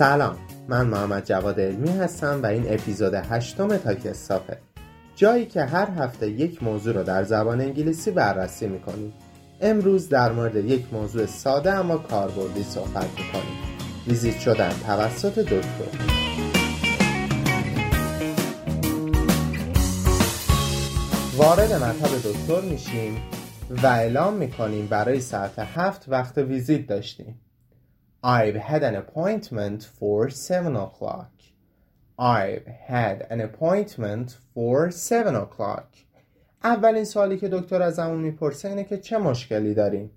سلام. من محمد جواد علمی هستم و این اپیزود هشتم تاکستافه جایی که هر هفته یک موضوع رو در زبان انگلیسی بررسی می‌کنیم. امروز در مورد یک موضوع ساده اما کاربردی صحبت می‌کنیم. ویزیت شدن توسط دکتر. وارد مطب دکتر میشیم و اعلام می‌کنیم برای ساعت هفت وقت ویزیت داشتیم. I've had an appointment for 7 o'clock. I've had an appointment for 7 o'clock. اولین سوالی که دکتر ازمون میپرسه اینه که چه مشکلی داریم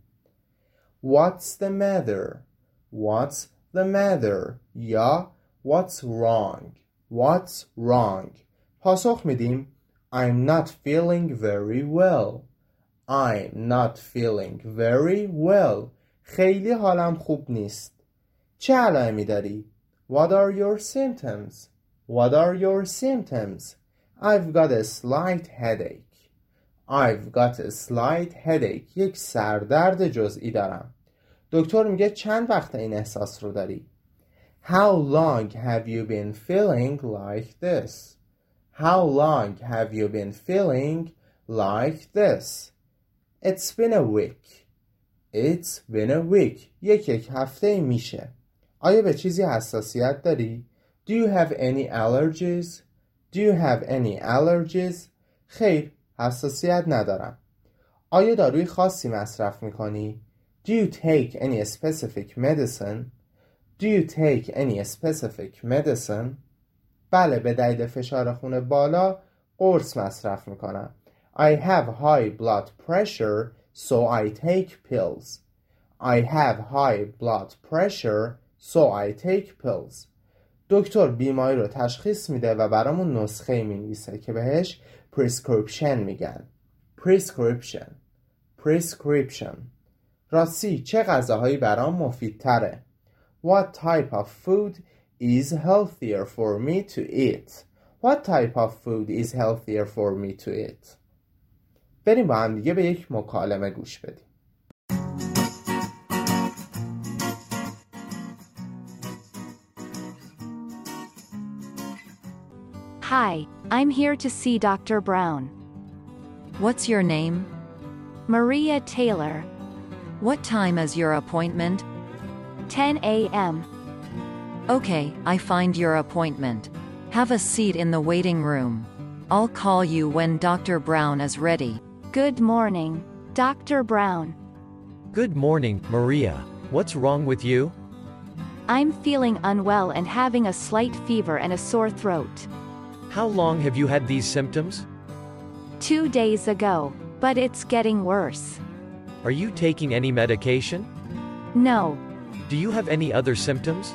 What's the matter? What's the matter? یا What's wrong? What's wrong? پاسخ میدیم I'm not feeling very well. I'm not feeling very well. خیلی حالم خوب نیست. چه علائمی داری؟ What are your symptoms? What are your symptoms? I've got a slight headache. I've got a slight headache. یک سردرد جزئی دارم. دکتر میگه چند وقت این احساس رو داری؟ How long have you been feeling like this? How long have you been feeling like this? It's been a week. It's been a week. یک یک هفته میشه. آیا به چیزی حساسیت داری؟ Do you have any allergies? Do you have any allergies? خیر، حساسیت ندارم. آیا داروی خاصی مصرف می‌کنی؟ Do you take any specific medicine? Do you take any specific medicine? بله به دلیل فشار خون بالا قرص مصرف می‌کنم I have high blood pressure so I take pills I have high blood pressure so I take pills دکتر بیماری رو تشخیص میده و برامون نسخه می نویسه که بهش prescription میگن prescription prescription راستی چه غذاهایی برام مفیدتره What type of food is healthier for me to eat? What type of food is healthier for me to eat? بریم با هم دیگه به یک مکالمه گوش بدیم. Hi, I'm here to see Dr. Brown. What's your name? Maria Taylor, What time is your appointment? 10 a.m. Okay, I find your appointment. Have a seat in the waiting room. I'll call you when Dr. Brown is ready. Good morning, Dr. Brown. Good morning, Maria. What's wrong with you? I'm feeling unwell and having a slight fever and a sore throat. How long have you had these symptoms? Two days ago, but it's getting worse. Are you taking any medication? No, Do you have any other symptoms?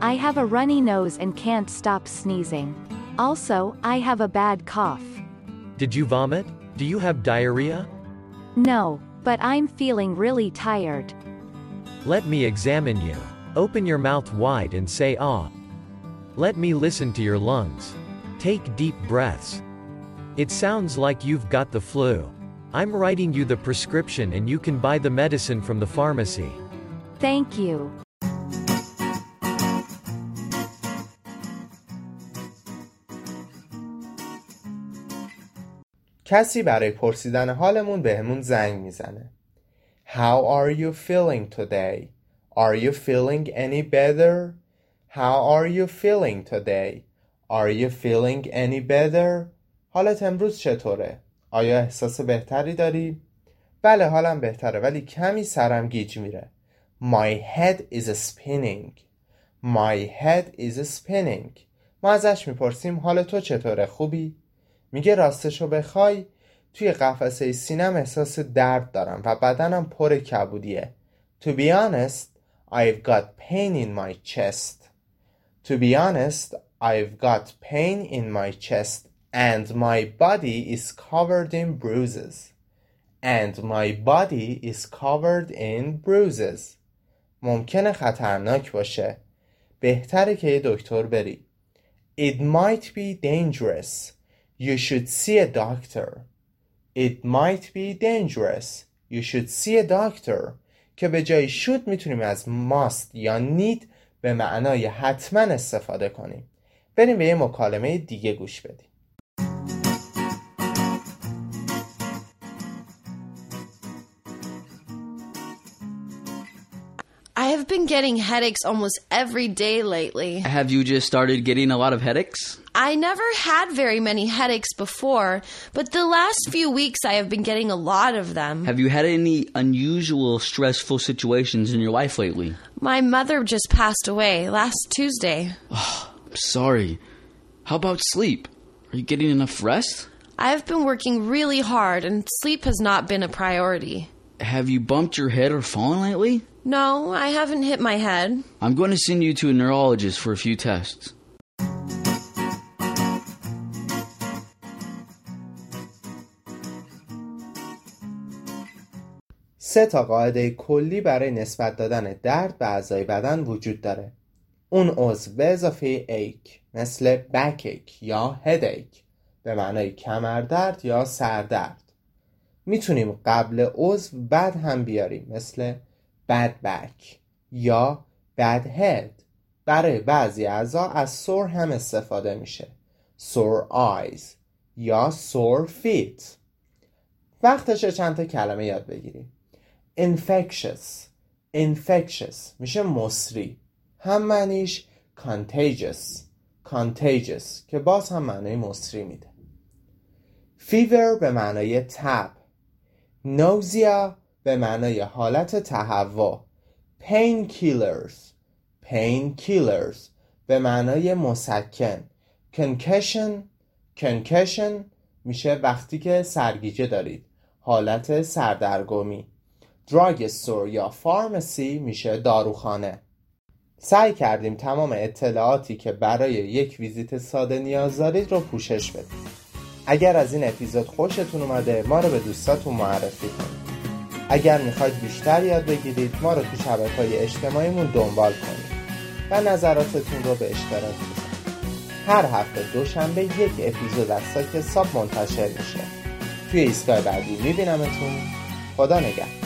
I have a runny nose and can't stop sneezing. Also, I have a bad cough. Did you vomit? Do you have diarrhea? No, but I'm feeling really tired. Let me examine you. Open your mouth wide and say ah. Let me listen to your lungs. Take deep breaths. It sounds like you've got the flu. I'm writing you the prescription and you can buy the medicine from the pharmacy. Thank you. کسی برای پرسیدن حالمون بهمون زنگ میزنه. How are you feeling today? Are you feeling any better? How are you feeling today? Are you feeling any better? حالت امروز چطوره؟ آیا احساس بهتری داری؟ بله حالم بهتره ولی کمی سرم گیج میره. My head is spinning. My head is spinning. ما ازش می‌پرسیم حال تو چطوره؟ خوبی؟ میگه راستشو بخوای توی قفسه سینم احساس درد دارم و بدنم پر کبودیه. To be honest, I've got pain in my chest. To be honest, I've got pain in my chest and my body is covered in bruises. And my body is covered in bruises. ممکنه خطرناک باشه. بهتره که یه دکتر بری. It might be dangerous. You should see a doctor. It might be dangerous. You should see a doctor. که به جای should میتونیم از must یا need به معنای حتما استفاده کنیم بریم به یه مکالمه دیگه گوش بدیم I have been getting headaches almost every day lately. Have you just started getting a lot of headaches? I never had very many headaches before, but the last few weeks I have been getting a lot of them. Have you had any unusual, stressful situations in your life lately? My mother just passed away last Tuesday. I'm sorry. How about sleep? Are you getting enough rest? I have been working really hard and sleep has not been a priority. Have you bumped your head or fallen lately? No, I haven't hit my head. I'm going to send you to a neurologist for a few tests. سه تا قاعده کلی برای نسبت دادن درد به اعضای بدن وجود داره اون عضو به اضافه ایک مثل بکیک یا هدیک به معنای کمردرد یا سردرد. می‌تونیم قبل عضو بد هم بیاریم مثل بد بک یا بد هد برای بعضی اعضا از سور هم استفاده میشه. سور آیز یا سور فیت وقتشه چند تا کلمه یاد بگیریم. infectious infectious میشه مصری. هم معنیش contagious. contagious که باز هم معنی مصری میده. fever به معنای تب. nausea به معنای حالت تهوع. pain killers pain killers به معنای مسکن. concussion concussion میشه وقتی که سرگیجه دارید. حالت سردرگمی. دراگ استور یا فارمسی میشه داروخانه. سعی کردیم تمام اطلاعاتی که برای یک ویزیت ساده نیاز دارید رو پوشش بدیم. اگر از این اپیزود خوشتون اومده ما رو به دوستاتون معرفی کنید. اگر می‌خواید بیشتر یاد بگیرید ما رو تو شبکه های اجتماعیمون دنبال کنید و نظراتتون رو به اشتراک بذارید. هر هفته دوشنبه یک اپیزود از سایت ساب منتشر میشه. توی ایستگاه بعدی میبینمتون. خدا نگهدار.